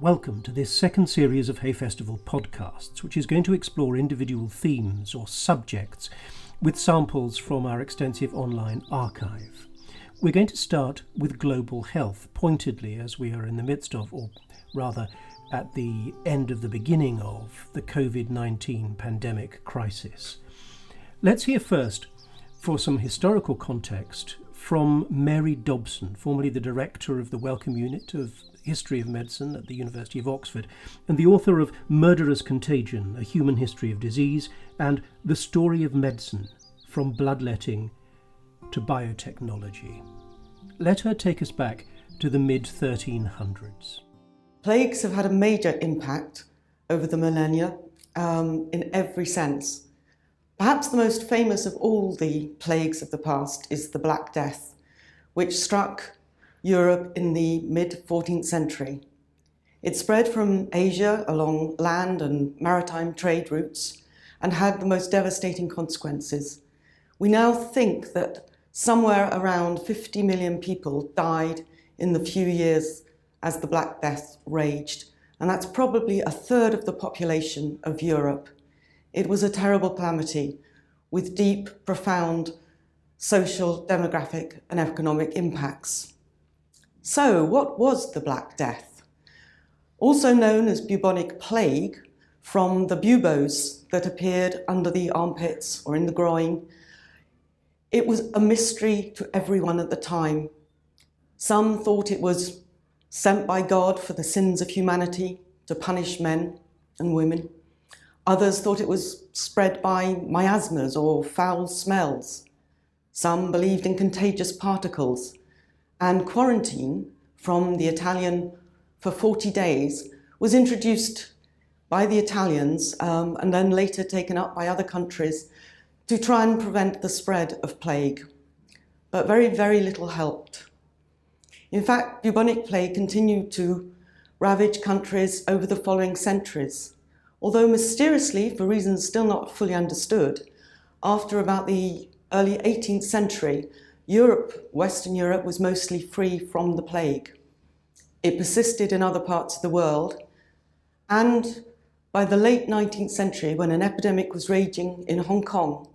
Welcome to this second series of Hay Festival podcasts, which is going to explore individual themes or subjects with samples from our extensive online archive. We're going to start with global health, pointedly as we are in the midst of, or rather at the end of the beginning of, the COVID 19 pandemic crisis. Let's hear first, for some historical context, from Mary Dobson, formerly the director of the Wellcome Unit of History of Medicine at the University of Oxford, and the author of Murderous Contagion A Human History of Disease and The Story of Medicine From Bloodletting to Biotechnology. Let her take us back to the mid 1300s. Plagues have had a major impact over the millennia um, in every sense. Perhaps the most famous of all the plagues of the past is the Black Death, which struck Europe in the mid 14th century. It spread from Asia along land and maritime trade routes and had the most devastating consequences. We now think that somewhere around 50 million people died in the few years as the Black Death raged, and that's probably a third of the population of Europe. It was a terrible calamity with deep, profound social, demographic, and economic impacts. So, what was the Black Death? Also known as bubonic plague, from the buboes that appeared under the armpits or in the groin, it was a mystery to everyone at the time. Some thought it was sent by God for the sins of humanity to punish men and women. Others thought it was spread by miasmas or foul smells. Some believed in contagious particles and quarantine from the Italian for 40 days was introduced by the Italians um, and then later taken up by other countries to try and prevent the spread of plague. But very, very little helped. In fact, bubonic plague continued to ravage countries over the following centuries, although mysteriously, for reasons still not fully understood, after about the early 18th century, Europe, Western Europe, was mostly free from the plague. It persisted in other parts of the world, and by the late 19th century, when an epidemic was raging in Hong Kong,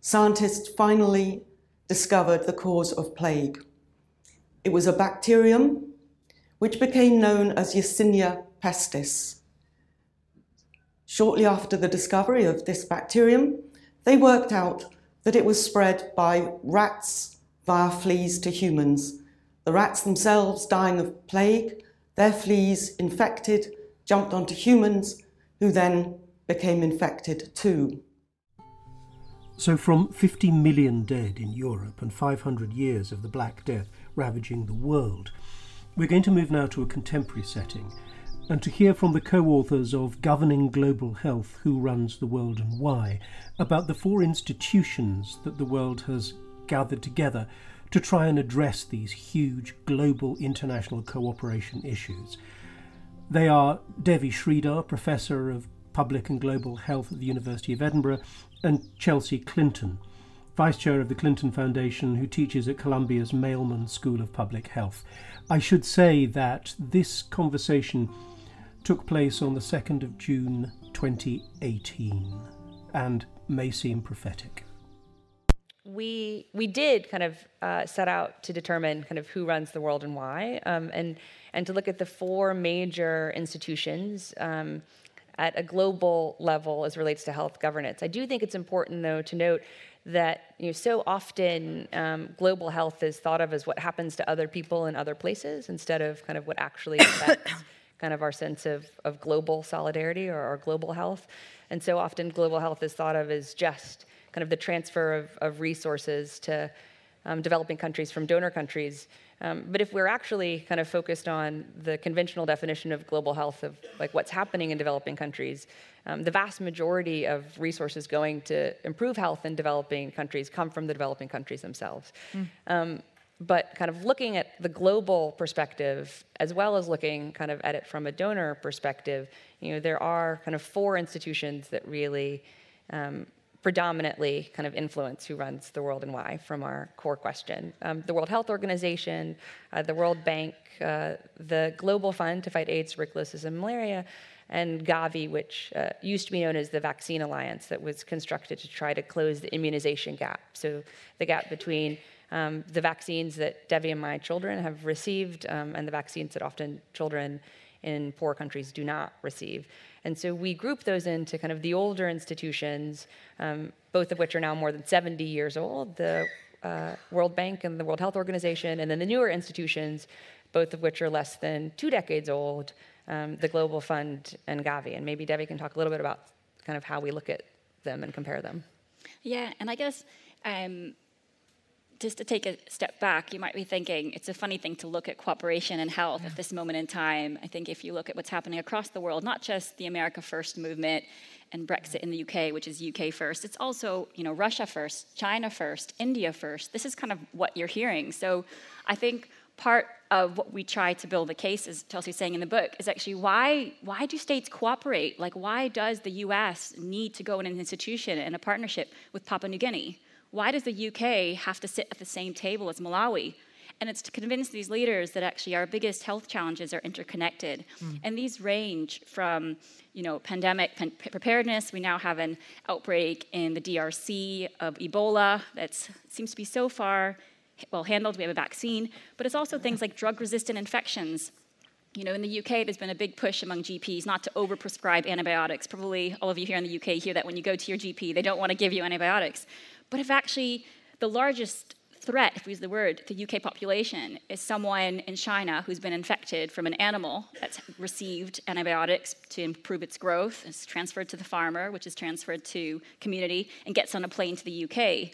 scientists finally discovered the cause of plague. It was a bacterium which became known as Yersinia pestis. Shortly after the discovery of this bacterium, they worked out that it was spread by rats via fleas to humans. The rats themselves dying of plague, their fleas infected, jumped onto humans, who then became infected too. So, from 50 million dead in Europe and 500 years of the Black Death ravaging the world, we're going to move now to a contemporary setting and to hear from the co authors of Governing Global Health Who Runs the World and Why about the four institutions that the world has gathered together to try and address these huge global international cooperation issues. They are Devi Sridhar, Professor of Public and Global Health at the University of Edinburgh, and Chelsea Clinton, Vice Chair of the Clinton Foundation, who teaches at Columbia's Mailman School of Public Health. I should say that this conversation took place on the 2nd of June 2018 and may seem prophetic we we did kind of uh, set out to determine kind of who runs the world and why, um, and and to look at the four major institutions um, at a global level as relates to health governance. I do think it's important though to note that you know so often um, global health is thought of as what happens to other people in other places instead of kind of what actually affects kind of our sense of, of global solidarity or, or global health. And so often global health is thought of as just kind of the transfer of, of resources to um, developing countries from donor countries. Um, but if we're actually kind of focused on the conventional definition of global health, of like what's happening in developing countries, um, the vast majority of resources going to improve health in developing countries come from the developing countries themselves. Mm. but kind of looking at the global perspective, as well as looking kind of at it from a donor perspective, you know, there are kind of four institutions that really um, predominantly kind of influence who runs the world and why from our core question. Um, the World Health Organization, uh, the World Bank, uh, the Global Fund to fight AIDS, tuberculosis, and malaria, and Gavi, which uh, used to be known as the Vaccine Alliance, that was constructed to try to close the immunization gap. So the gap between um, the vaccines that Devi and my children have received um, and the vaccines that often children in poor countries do not receive. And so we group those into kind of the older institutions, um, both of which are now more than 70 years old, the uh, World Bank and the World Health Organization, and then the newer institutions, both of which are less than two decades old, um, the Global Fund and Gavi. And maybe Devi can talk a little bit about kind of how we look at them and compare them. Yeah, and I guess um, just to take a step back, you might be thinking it's a funny thing to look at cooperation and health yeah. at this moment in time. I think if you look at what's happening across the world, not just the America First movement and Brexit in the UK, which is UK first, it's also you know Russia first, China first, India first. This is kind of what you're hearing. So I think part of what we try to build the case, as Chelsea's saying in the book, is actually why why do states cooperate? Like why does the US need to go in an institution and a partnership with Papua New Guinea? Why does the UK have to sit at the same table as Malawi? And it's to convince these leaders that actually our biggest health challenges are interconnected. Mm. And these range from, you know, pandemic preparedness. We now have an outbreak in the DRC of Ebola that seems to be so far well handled. We have a vaccine, but it's also things like drug-resistant infections. You know, in the UK, there's been a big push among GPs not to overprescribe antibiotics. Probably all of you here in the UK hear that when you go to your GP, they don't want to give you antibiotics. But if actually the largest threat, if we use the word, to the UK population is someone in China who's been infected from an animal that's received antibiotics to improve its growth, is transferred to the farmer, which is transferred to community, and gets on a plane to the UK.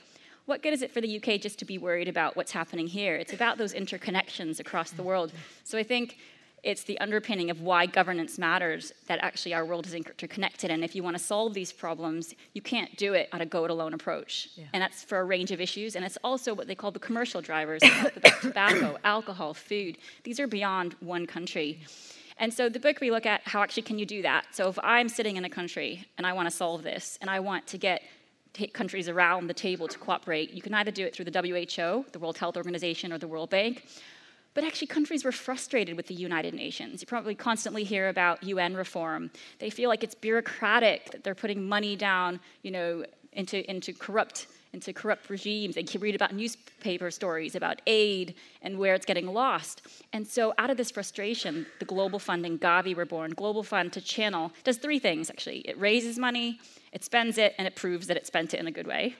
What good is it for the UK just to be worried about what's happening here? It's about those interconnections across the world. So I think it's the underpinning of why governance matters that actually our world is interconnected. And if you want to solve these problems, you can't do it on a go it alone approach. Yeah. And that's for a range of issues. And it's also what they call the commercial drivers tobacco, alcohol, food. These are beyond one country. And so the book we look at how actually can you do that? So if I'm sitting in a country and I want to solve this and I want to get countries around the table to cooperate, you can either do it through the WHO, the World Health Organization, or the World Bank, but actually, countries were frustrated with the United Nations. You probably constantly hear about UN reform. They feel like it's bureaucratic, that they're putting money down, you know, into, into corrupt into corrupt regimes. They can read about newspaper stories about aid and where it's getting lost. And so, out of this frustration, the Global Fund and Gavi were born. Global Fund to channel does three things actually it raises money, it spends it, and it proves that it spent it in a good way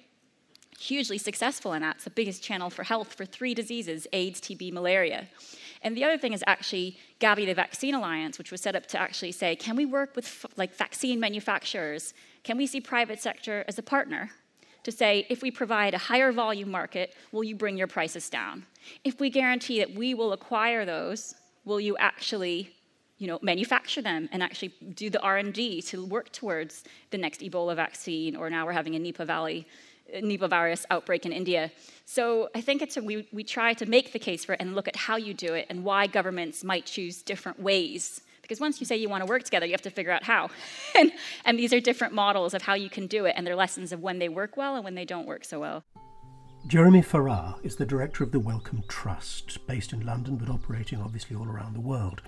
hugely successful in that. It's the biggest channel for health for three diseases AIDS, TB, malaria. And the other thing is actually Gavi, the Vaccine Alliance, which was set up to actually say, can we work with like vaccine manufacturers? Can we see private sector as a partner? To say, if we provide a higher volume market, will you bring your prices down? If we guarantee that we will acquire those, will you actually you know, manufacture them and actually do the R&D to work towards the next Ebola vaccine, or now we're having a Nipah Valley Nipah virus outbreak in India. So I think it's a, we, we try to make the case for it and look at how you do it and why governments might choose different ways. Because once you say you want to work together, you have to figure out how. and, and these are different models of how you can do it, and they're lessons of when they work well and when they don't work so well. Jeremy Farrar is the director of the Wellcome Trust, based in London but operating obviously all around the world.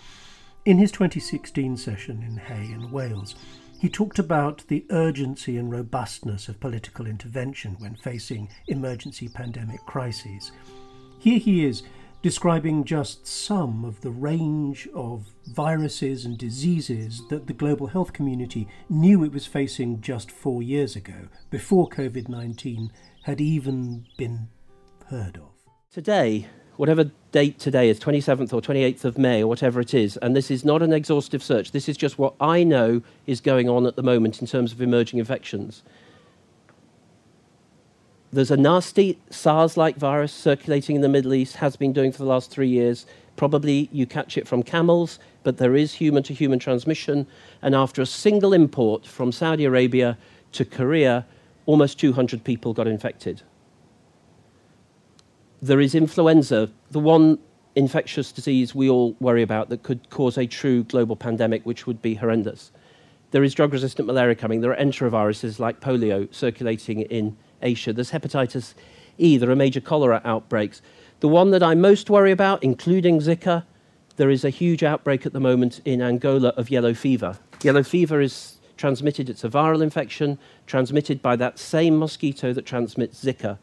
In his 2016 session in Hay in Wales, he talked about the urgency and robustness of political intervention when facing emergency pandemic crises. Here he is describing just some of the range of viruses and diseases that the global health community knew it was facing just four years ago, before COVID 19 had even been heard of. Today, whatever date today is, 27th or 28th of May or whatever it is, and this is not an exhaustive search, this is just what I know is going on at the moment in terms of emerging infections. There's a nasty SARS like virus circulating in the Middle East, has been doing for the last three years. Probably you catch it from camels, but there is human to human transmission. And after a single import from Saudi Arabia to Korea, almost 200 people got infected there is influenza, the one infectious disease we all worry about that could cause a true global pandemic, which would be horrendous. there is drug resistant malaria coming. There are enteroviruses like polio circulating in Asia. There's hepatitis E. There are major cholera outbreaks. The one that I most worry about, including Zika, there is a huge outbreak at the moment in Angola of yellow fever. Yellow fever is transmitted, it's a viral infection transmitted by that same mosquito that transmits Zika.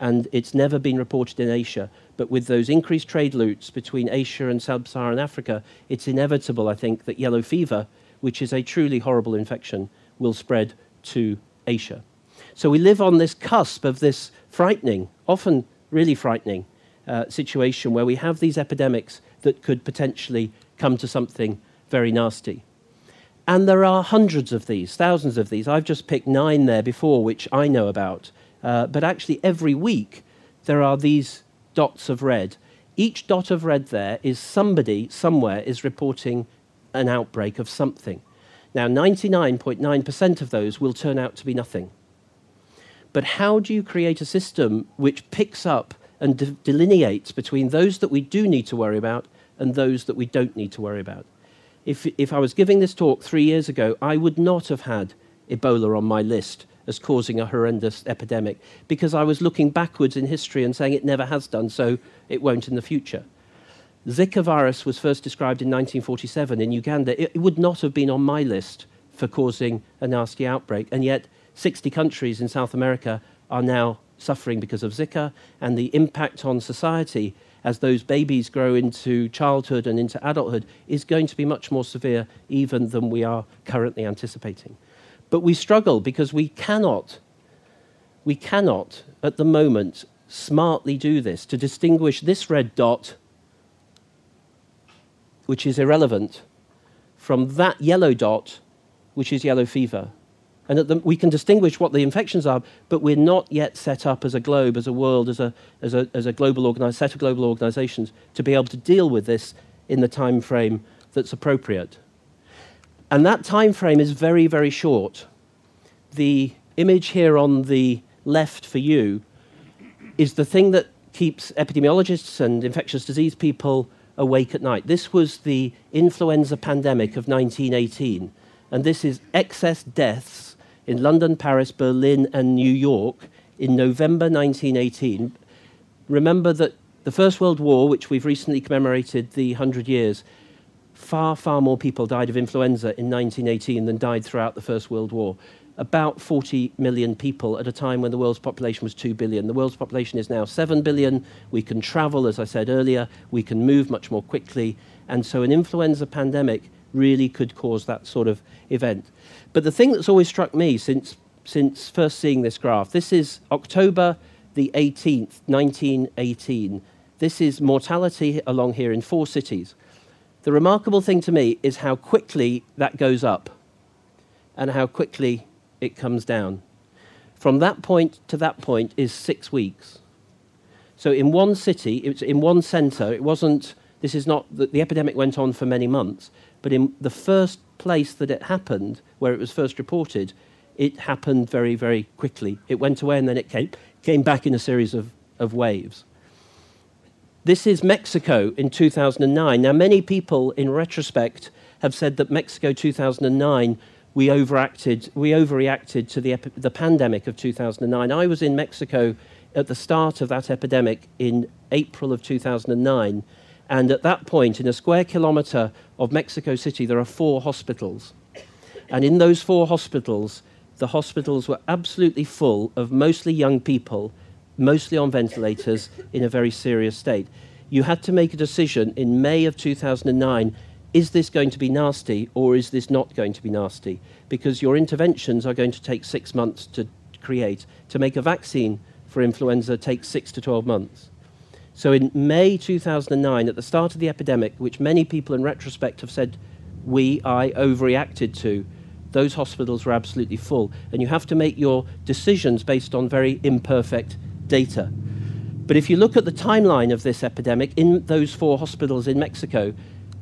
And it's never been reported in Asia. But with those increased trade routes between Asia and sub Saharan Africa, it's inevitable, I think, that yellow fever, which is a truly horrible infection, will spread to Asia. So we live on this cusp of this frightening, often really frightening, uh, situation where we have these epidemics that could potentially come to something very nasty. And there are hundreds of these, thousands of these. I've just picked nine there before, which I know about. Uh, but actually, every week, there are these dots of red. Each dot of red there is somebody somewhere is reporting an outbreak of something. Now, 99.9% of those will turn out to be nothing. But how do you create a system which picks up and de- delineates between those that we do need to worry about and those that we don't need to worry about? If, if I was giving this talk three years ago, I would not have had Ebola on my list as causing a horrendous epidemic because I was looking backwards in history and saying it never has done, so it won't in the future. Zika virus was first described in 1947 in Uganda. It, would not have been on my list for causing a nasty outbreak, and yet 60 countries in South America are now suffering because of Zika, and the impact on society as those babies grow into childhood and into adulthood is going to be much more severe even than we are currently anticipating. But we struggle because we cannot, we cannot at the moment smartly do this to distinguish this red dot which is irrelevant, from that yellow dot, which is yellow fever. And the, we can distinguish what the infections are, but we're not yet set up as a globe, as a world, as a, as a, as a global organi- set of global organizations to be able to deal with this in the time frame that's appropriate. And that time frame is very, very short. The image here on the left for you is the thing that keeps epidemiologists and infectious disease people awake at night. This was the influenza pandemic of 1918, and this is excess deaths in London, Paris, Berlin, and New York in November 1918. Remember that the First World War, which we've recently commemorated the 100 years, far, far more people died of influenza in 1918 than died throughout the First World War about 40 million people at a time when the world's population was 2 billion. The world's population is now 7 billion. We can travel, as I said earlier, we can move much more quickly. And so an influenza pandemic really could cause that sort of event. But the thing that's always struck me since, since first seeing this graph, this is October the 18th, 1918. This is mortality along here in four cities. The remarkable thing to me is how quickly that goes up and how quickly it comes down. From that point to that point is six weeks. So in one city, it's in one centre, it wasn't, this is not, the, the epidemic went on for many months, but in the first place that it happened, where it was first reported, it happened very, very quickly. It went away and then it came, came back in a series of, of waves. This is Mexico in 2009. Now, many people in retrospect have said that Mexico 2009 we overacted, we overreacted to the, the pandemic of 2009. I was in Mexico at the start of that epidemic in April of 2009. And at that point, in a square kilometre of Mexico City, there are four hospitals. And in those four hospitals, the hospitals were absolutely full of mostly young people, mostly on ventilators, in a very serious state. You had to make a decision in May of 2009 is this going to be nasty or is this not going to be nasty? Because your interventions are going to take six months to create. To make a vaccine for influenza takes six to 12 months. So in May 2009, at the start of the epidemic, which many people in retrospect have said we, I, overreacted to, those hospitals were absolutely full. And you have to make your decisions based on very imperfect data. But if you look at the timeline of this epidemic in those four hospitals in Mexico,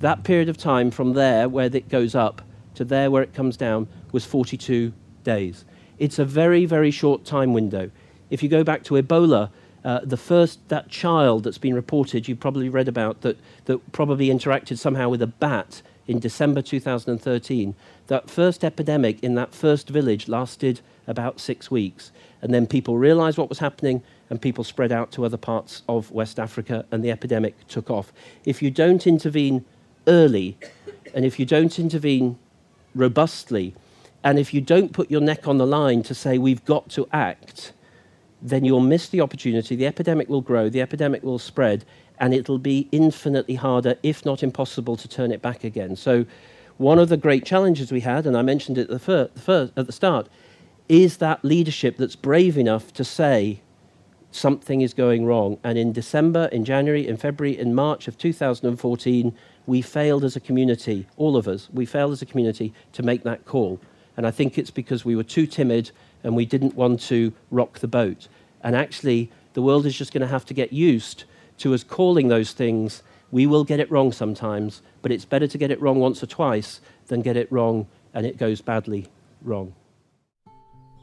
that period of time from there, where it goes up, to there, where it comes down, was 42 days. It's a very, very short time window. If you go back to Ebola, uh, the first, that child that's been reported, you probably read about, that, that probably interacted somehow with a bat in December 2013. That first epidemic in that first village lasted about six weeks. And then people realized what was happening and people spread out to other parts of West Africa and the epidemic took off. If you don't intervene early and if you don't intervene robustly, and if you don't put your neck on the line to say we've got to act, then you'll miss the opportunity. The epidemic will grow, the epidemic will spread, and it'll be infinitely harder, if not impossible, to turn it back again. So, one of the great challenges we had, and I mentioned it at the, fir- first, at the start, is that leadership that's brave enough to say something is going wrong. And in December, in January, in February, in March of 2014, we failed as a community, all of us, we failed as a community to make that call. And I think it's because we were too timid and we didn't want to rock the boat. And actually, the world is just going to have to get used to us calling those things. We will get it wrong sometimes, but it's better to get it wrong once or twice than get it wrong and it goes badly wrong.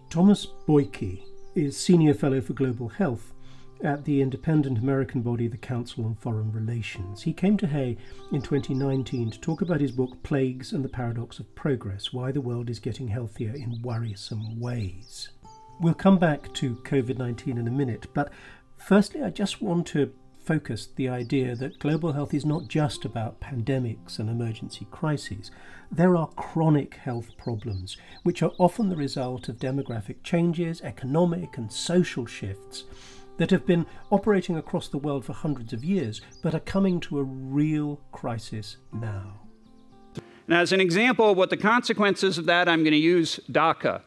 Thomas Bollyky is Senior Fellow for Global Health at the independent American body, the Council on Foreign Relations. He came to Hay in 2019 to talk about his book Plagues and the Paradox of Progress Why the World is Getting Healthier in Worrisome Ways. We'll come back to COVID 19 in a minute, but firstly, I just want to focus the idea that global health is not just about pandemics and emergency crises. There are chronic health problems, which are often the result of demographic changes, economic and social shifts that have been operating across the world for hundreds of years, but are coming to a real crisis now. And as an example of what the consequences of that, I'm going to use Dhaka.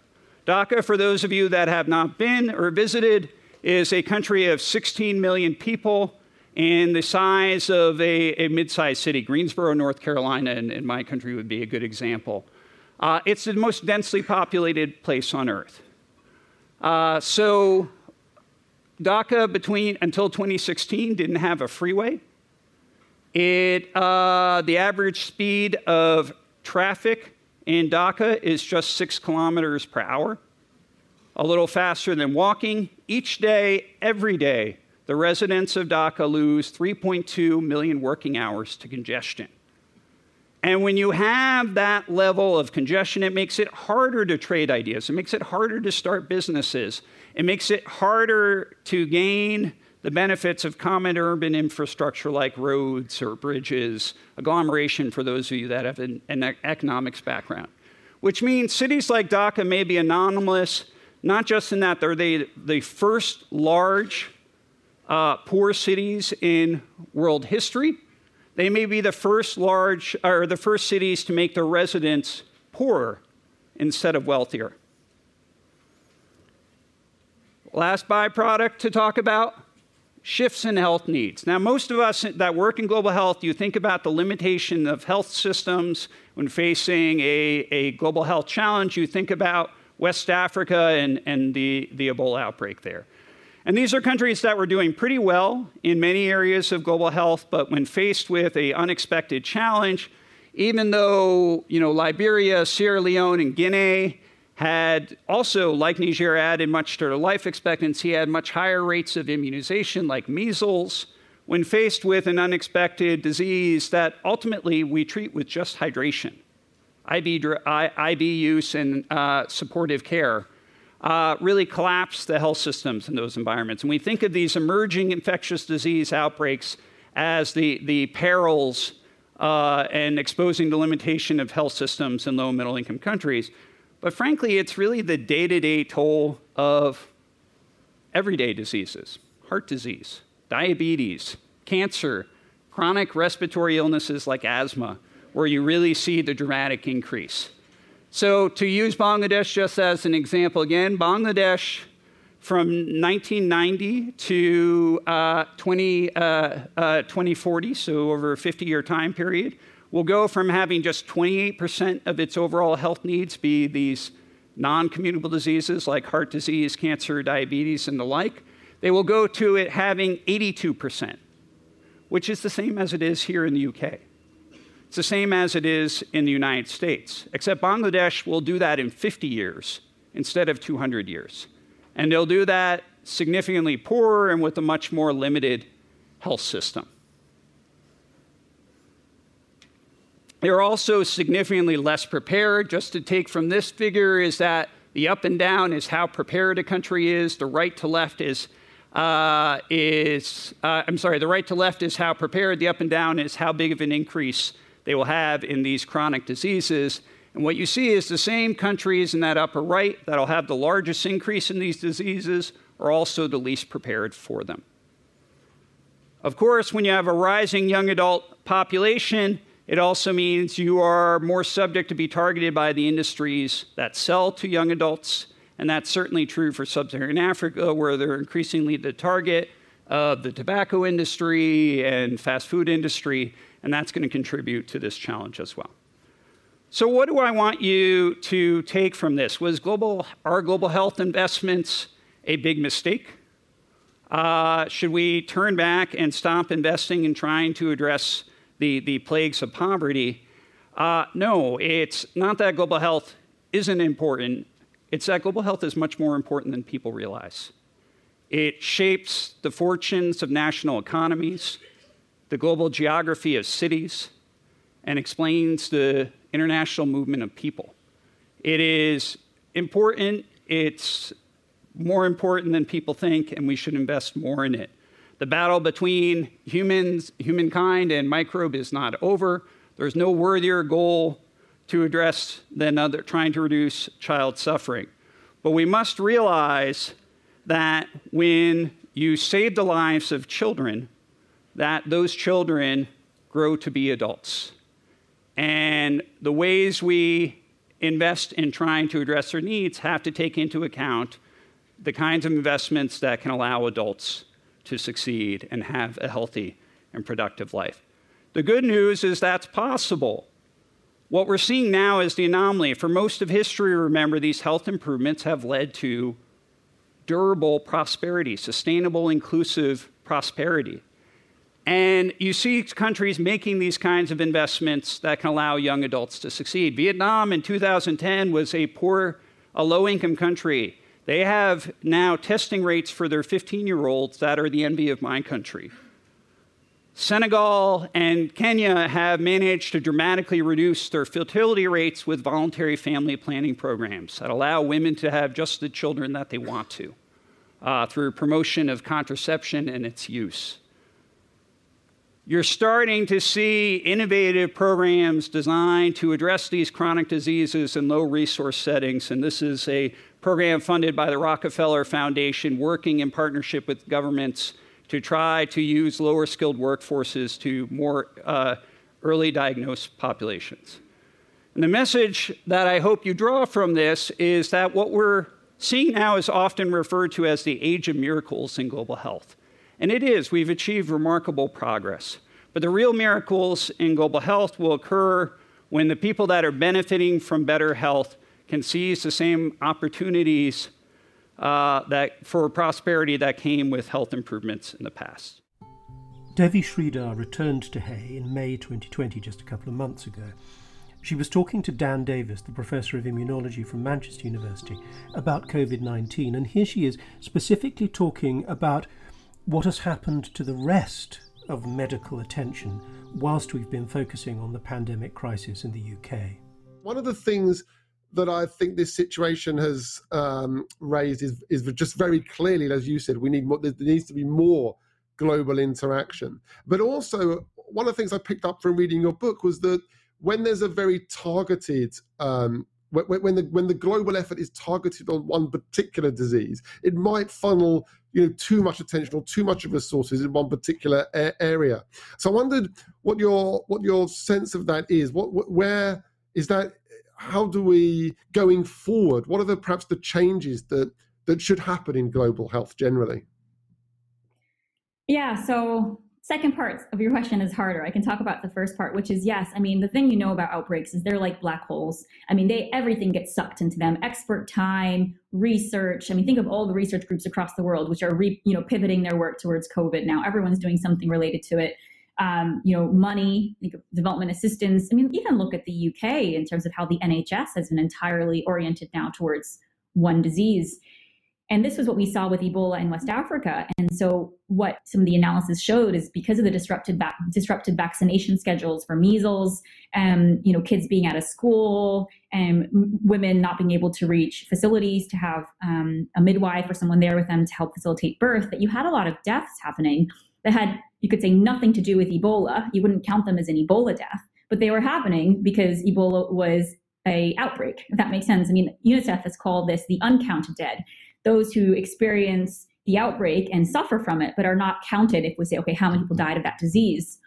Dhaka, for those of you that have not been or visited, is a country of 16 million people and the size of a, a mid sized city. Greensboro, North Carolina, in, in, my country would be a good example. Uh, it's the most densely populated place on earth. Uh, so Dhaka between until 2016 didn't have a freeway. It, uh, the average speed of traffic in Dhaka is just six kilometers per hour, a little faster than walking. Each day, every day, the residents of Dhaka lose 3.2 million working hours to congestion. And when you have that level of congestion, it makes it harder to trade ideas. It makes it harder to start businesses. It makes it harder to gain the benefits of common urban infrastructure like roads or bridges, agglomeration for those of you that have an, an economics background. Which means cities like Dhaka may be anomalous, not just in that they're the, the first large uh, poor cities in world history, they may be the first large or the first cities to make their residents poorer instead of wealthier. Last byproduct to talk about shifts in health needs. Now, most of us that work in global health, you think about the limitation of health systems when facing a, a global health challenge. You think about West Africa and, and the, the Ebola outbreak there. And these are countries that were doing pretty well in many areas of global health, but when faced with an unexpected challenge, even though you know Liberia, Sierra Leone, and Guinea had also, like Niger, added much to their life expectancy, had much higher rates of immunization, like measles, when faced with an unexpected disease that ultimately we treat with just hydration, IV, IV use, and uh, supportive care uh, really collapse the health systems in those environments. And we think of these emerging infectious disease outbreaks as the, the perils uh, and exposing the limitation of health systems in low and middle income countries. But frankly, it's really the day to day toll of everyday diseases heart disease, diabetes, cancer, chronic respiratory illnesses like asthma, where you really see the dramatic increase. So, to use Bangladesh just as an example again, Bangladesh from 1990 to uh, 20, uh, uh, 2040, so over a 50 year time period, will go from having just 28% of its overall health needs be these non communicable diseases like heart disease, cancer, diabetes, and the like. They will go to it having 82%, which is the same as it is here in the UK. It's the same as it is in the United States, except Bangladesh will do that in 50 years instead of 200 years. And they'll do that significantly poorer and with a much more limited health system. They're also significantly less prepared. Just to take from this figure is that the up and down is how prepared a country is. The right to left is uh, is uh, I'm sorry. The right to left is how prepared. The up and down is how big of an increase they will have in these chronic diseases. And what you see is the same countries in that upper right that'll have the largest increase in these diseases are also the least prepared for them. Of course, when you have a rising young adult population, it also means you are more subject to be targeted by the industries that sell to young adults. And that's certainly true for sub Saharan Africa, where they're increasingly the target of the tobacco industry and fast food industry. And that's going to contribute to this challenge as well. So, what do I want you to take from this? Was global, our global health investments a big mistake? Uh, should we turn back and stop investing in trying to address the, the plagues of poverty. Uh, no, it's not that global health isn't important, it's that global health is much more important than people realize. It shapes the fortunes of national economies, the global geography of cities, and explains the international movement of people. It is important, it's more important than people think, and we should invest more in it. The battle between humans, humankind and microbe is not over. There's no worthier goal to address than other, trying to reduce child suffering. But we must realize that when you save the lives of children, that those children grow to be adults. And the ways we invest in trying to address their needs have to take into account the kinds of investments that can allow adults to succeed and have a healthy and productive life. The good news is that's possible. What we're seeing now is the anomaly. For most of history, remember, these health improvements have led to durable prosperity, sustainable, inclusive prosperity. And you see countries making these kinds of investments that can allow young adults to succeed. Vietnam in 2010 was a poor, a low income country. They have now testing rates for their 15 year olds that are the envy of my country. Senegal and Kenya have managed to dramatically reduce their fertility rates with voluntary family planning programs that allow women to have just the children that they want to uh, through promotion of contraception and its use. You're starting to see innovative programs designed to address these chronic diseases in low resource settings, and this is a program funded by the Rockefeller Foundation, working in partnership with governments to try to use lower skilled workforces to more uh, early diagnosed populations. And the message that I hope you draw from this is that what we're seeing now is often referred to as the age of miracles in global health. And it is, we've achieved remarkable progress. But the real miracles in global health will occur when the people that are benefiting from better health can seize the same opportunities uh, that, for prosperity that came with health improvements in the past. Devi Sridhar returned to Hay in May 2020, just a couple of months ago. She was talking to Dan Davis, the professor of immunology from Manchester University, about COVID 19, and here she is specifically talking about what has happened to the rest of medical attention whilst we've been focusing on the pandemic crisis in the UK. One of the things that I think this situation has um, raised is, is just very clearly, as you said, we need more, there needs to be more global interaction. But also, one of the things I picked up from reading your book was that when there's a very targeted um, when, the when the global effort is targeted on one particular disease, it might funnel you know too much attention or too much of resources in one particular a- area. So I wondered what your what your sense of that is. What where is that how do we going forward what are the perhaps the changes that that should happen in global health generally yeah so second part of your question is harder. I can talk about the first part which is yes i mean the thing you know about outbreaks is they're like black holes. I mean they everything gets sucked into them. Expert time research. I mean think of all the research groups across the world which are re, you know pivoting their work towards covid. Now everyone's doing something related to it. Um, you know, money, development assistance. I mean, even look at the UK in terms of how the NHS has been entirely oriented now towards one disease. And this was what we saw with Ebola in West Africa. And so, what some of the analysis showed is because of the disrupted va- disrupted vaccination schedules for measles, um, you know, kids being out of school, and women not being able to reach facilities to have um, a midwife or someone there with them to help facilitate birth, that you had a lot of deaths happening that had, you could say, nothing to do with Ebola. You wouldn't count them as an Ebola death, but they were happening because Ebola was a outbreak. If that makes sense. I mean, UNICEF has called this the uncounted dead those who experience the outbreak and suffer from it, but are not counted if we say, okay, how many people died of that disease?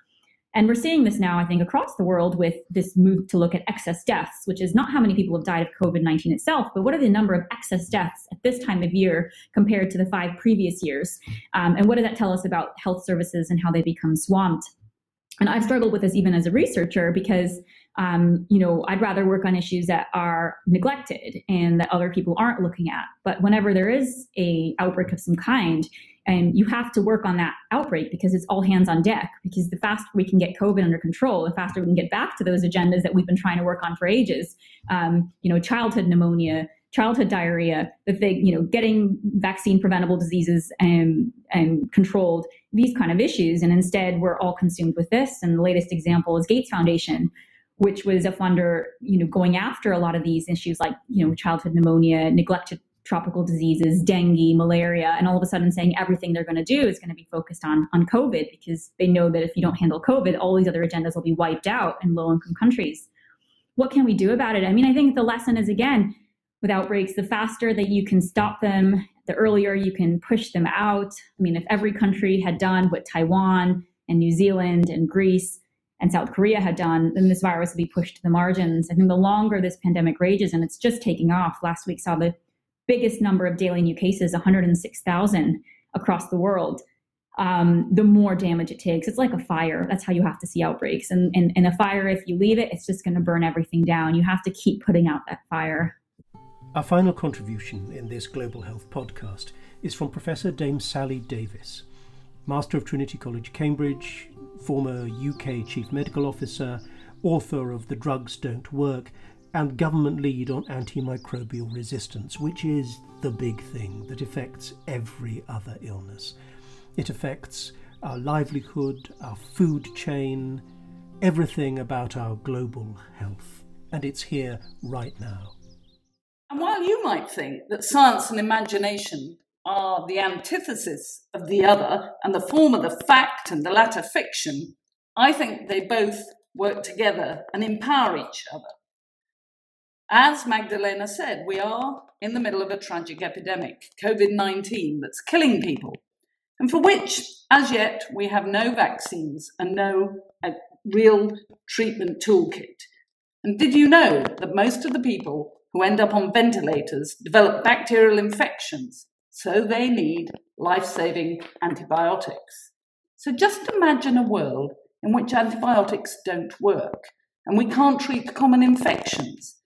And we're seeing this now, I think, across the world with this move to look at excess deaths, which is not how many people have died of COVID 19 itself, but what are the number of excess deaths at this time of year compared to the five previous years? Um, and what does that tell us about health services and how they become swamped? And I've struggled with this even as a researcher because um, you know, I'd rather work on issues that are neglected and that other people aren't looking at. But whenever there is a outbreak of some kind, and you have to work on that outbreak because it's all hands on deck. Because the faster we can get COVID under control, the faster we can get back to those agendas that we've been trying to work on for ages. Um, you know, childhood pneumonia, childhood diarrhea, the thing, you know, getting vaccine preventable diseases and and controlled, these kind of issues. And instead, we're all consumed with this. And the latest example is Gates Foundation, which was a funder, you know, going after a lot of these issues like, you know, childhood pneumonia, neglected tropical diseases, dengue, malaria, and all of a sudden saying everything they're going to do is going to be focused on on COVID because they know that if you don't handle COVID, all these other agendas will be wiped out in low income countries. What can we do about it? I mean, I think the lesson is again, with outbreaks, the faster that you can stop them, the earlier you can push them out. I mean, if every country had done what Taiwan and New Zealand and Greece and South Korea had done, then this virus would be pushed to the margins. I think the longer this pandemic rages, and it's just taking off, last week saw the biggest number of daily new cases, 106,000 across the world. Um, the more damage it takes. It's like a fire. That's how you have to see outbreaks. And, and, and a fire, if you leave it, it's just going to burn everything down. You have to keep putting out that fire. Our final contribution in this Global Health podcast is from Professor Dame Sally Davies, Master of Trinity College, Cambridge, former UK Chief Medical Officer, author of The Drugs Don't Work, and government lead on antimicrobial resistance, which is the big thing that affects every other illness. It affects our livelihood, our food chain, everything about our global health. And it's here right now. And while you might think that science and imagination are the antithesis of the other, and the former the fact and the latter fiction, I think they both work together and empower each other. As Magdalena said, we are in the middle of a tragic epidemic, COVID 19, that's killing people, and for which, as yet, we have no vaccines and no uh, real treatment toolkit. And did you know that most of the people who end up on ventilators develop bacterial infections so they need life saving antibiotics. So just imagine a world in which antibiotics don't work and we can't treat common infections.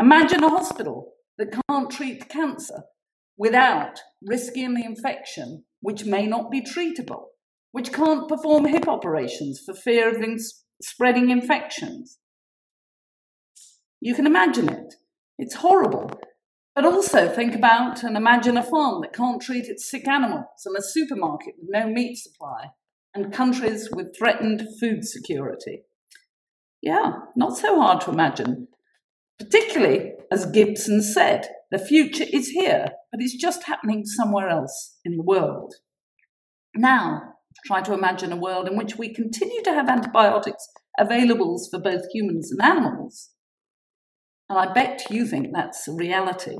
Imagine a hospital that can't treat cancer without risking the infection, which may not be treatable, which can't perform hip operations for fear of spreading infections. You can imagine it. It's horrible. But also think about and imagine a farm that can't treat its sick animals, and a supermarket with no meat supply, and countries with threatened food security. Yeah, not so hard to imagine. Particularly, as Gibson said, the future is here, but it's just happening somewhere else in the world. Now, try to imagine a world in which we continue to have antibiotics available for both humans and animals, and I bet you think that's reality.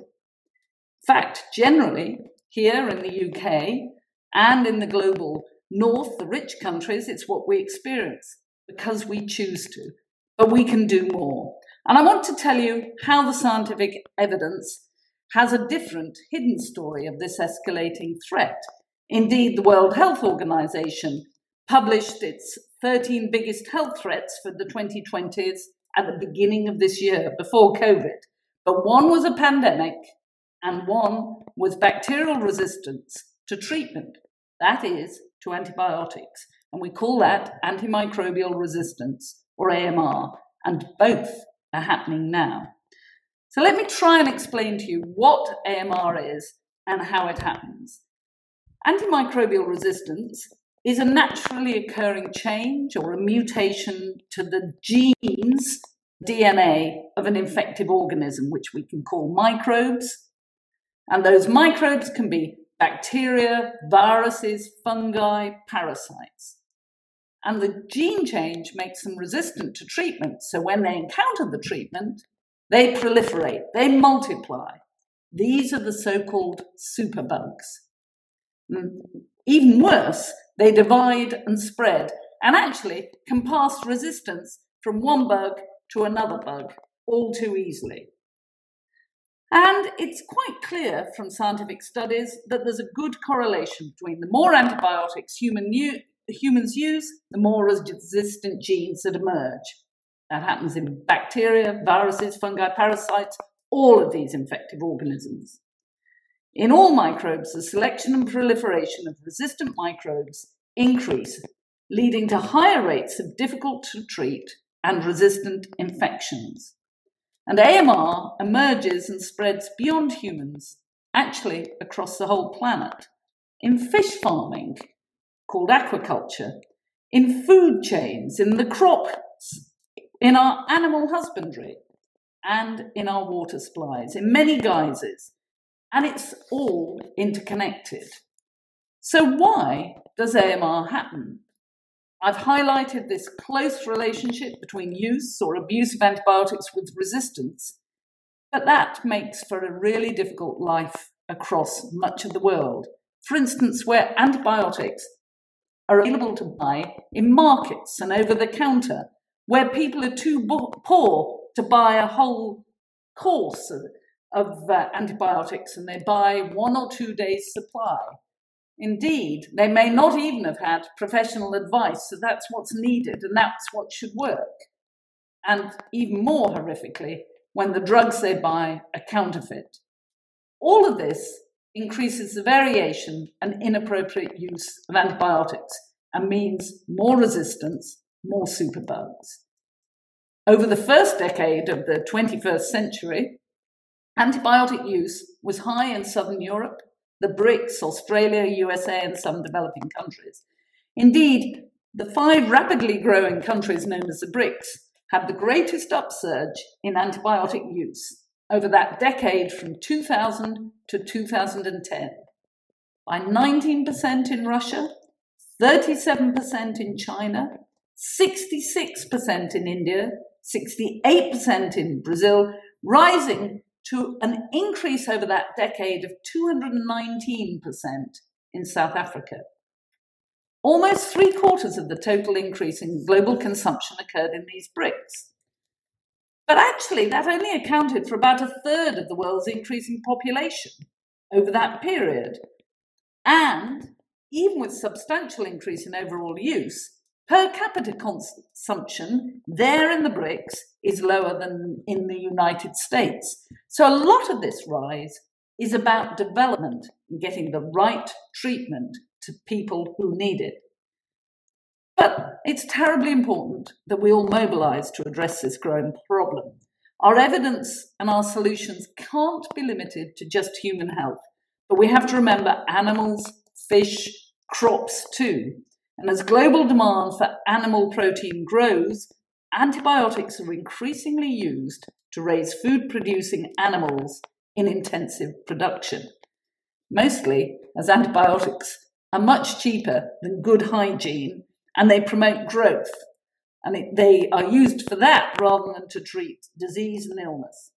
Fact, generally, here in the UK and in the global north, the rich countries, it's what we experience because we choose to. But we can do more. And I want to tell you how the scientific evidence has a different hidden story of this escalating threat. Indeed, the World Health Organization published its 13 biggest health threats for the 2020s at the beginning of this year, before COVID. But one was a pandemic and one was bacterial resistance to treatment, that is, to antibiotics. And we call that antimicrobial resistance, or AMR, and both are happening now. So let me try and explain to you what AMR is and how it happens. Antimicrobial resistance is a naturally occurring change or a mutation to the genes, DNA of an infective organism, which we can call microbes. And those microbes can be bacteria, viruses, fungi, parasites. And the gene change makes them resistant to treatment. So when they encounter the treatment, they proliferate, they multiply. These are the so called superbugs. Mm, even worse, they divide and spread and actually can pass resistance from one bug to another bug all too easily. And it's quite clear from scientific studies that there's a good correlation between the more antibiotics human humans use, the more resistant genes that emerge. That happens in bacteria, viruses, fungi, parasites, all of these infective organisms. In all microbes, the selection and proliferation of resistant microbes increase, leading to higher rates of difficult to treat and resistant infections. And AMR emerges and spreads beyond humans, actually across the whole planet, in fish farming, called aquaculture, in food chains, in the crops, in our animal husbandry, and in our water supplies, in many guises. And it's all interconnected. So, why does AMR happen? I've highlighted this close relationship between use or abuse of antibiotics with resistance, but that makes for a really difficult life across much of the world. For instance, where antibiotics are available to buy in markets and over the counter, where people are too poor to buy a whole course of, uh, antibiotics and they buy one or two days' supply. Indeed, they may not even have had professional advice, so that's what's needed and that's what should work. And even more horrifically, when the drugs they buy are counterfeit. All of this increases the variation and inappropriate use of antibiotics and means more resistance, more superbugs. Over the first decade of the 21st century, antibiotic use was high in southern Europe the BRICS, Australia, USA, and some developing countries. Indeed, the five rapidly growing countries known as the BRICS had the greatest upsurge in antibiotic use over that decade from 2000 to 2010 by 19% in Russia, 37% in China, 66% in India, 68% in Brazil, rising to an increase over that decade of 219% in South Africa. Almost three quarters of the total increase in global consumption occurred in these BRICS. But actually, that only accounted for about a third of the world's increase in population over that period. And even with substantial increase in overall use, Per capita consumption there in the BRICS is lower than in the United States. So a lot of this rise is about development and getting the right treatment to people who need it. But it's terribly important that we all mobilize to address this growing problem. Our evidence and our solutions can't be limited to just human health, but we have to remember animals, fish, crops too. And as global demand for animal protein grows, antibiotics are increasingly used to raise food producing animals in intensive production. Mostly as antibiotics are much cheaper than good hygiene and they promote growth. And it, they are used for that rather than to treat disease and illness.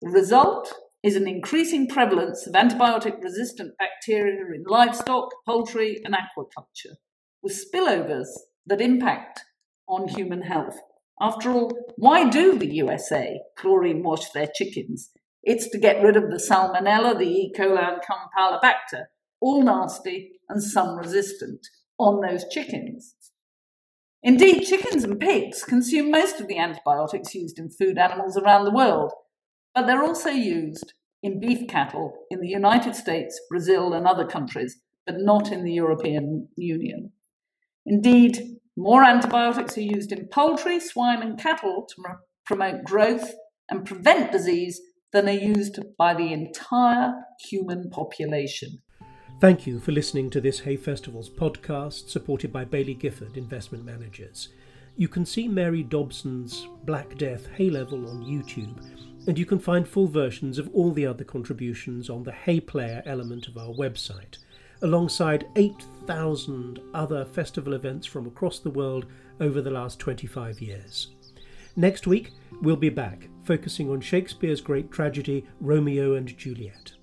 The result is an increasing prevalence of antibiotic resistant bacteria in livestock, poultry, and aquaculture with spillovers that impact on human health. After all, why do the USA chlorine wash their chickens? It's to get rid of the salmonella, the E. coli, and campylobacter, all nasty and some resistant, on those chickens. Indeed, chickens and pigs consume most of the antibiotics used in food animals around the world, but they're also used in beef cattle in the United States, Brazil, and other countries, but not in the European Union. Indeed, more antibiotics are used in poultry, swine, and cattle to promote growth and prevent disease than are used by the entire human population. Thank you for listening to this Hay Festivals podcast supported by Baillie Gifford Investment Managers. You can see Mary Dobson's Black Death Hay Level on YouTube, and you can find full versions of all the other contributions on the Hay Player element of our website, alongside 8,000 other festival events from across the world over the last 25 years. Next week, we'll be back, focusing on Shakespeare's great tragedy, Romeo and Juliet.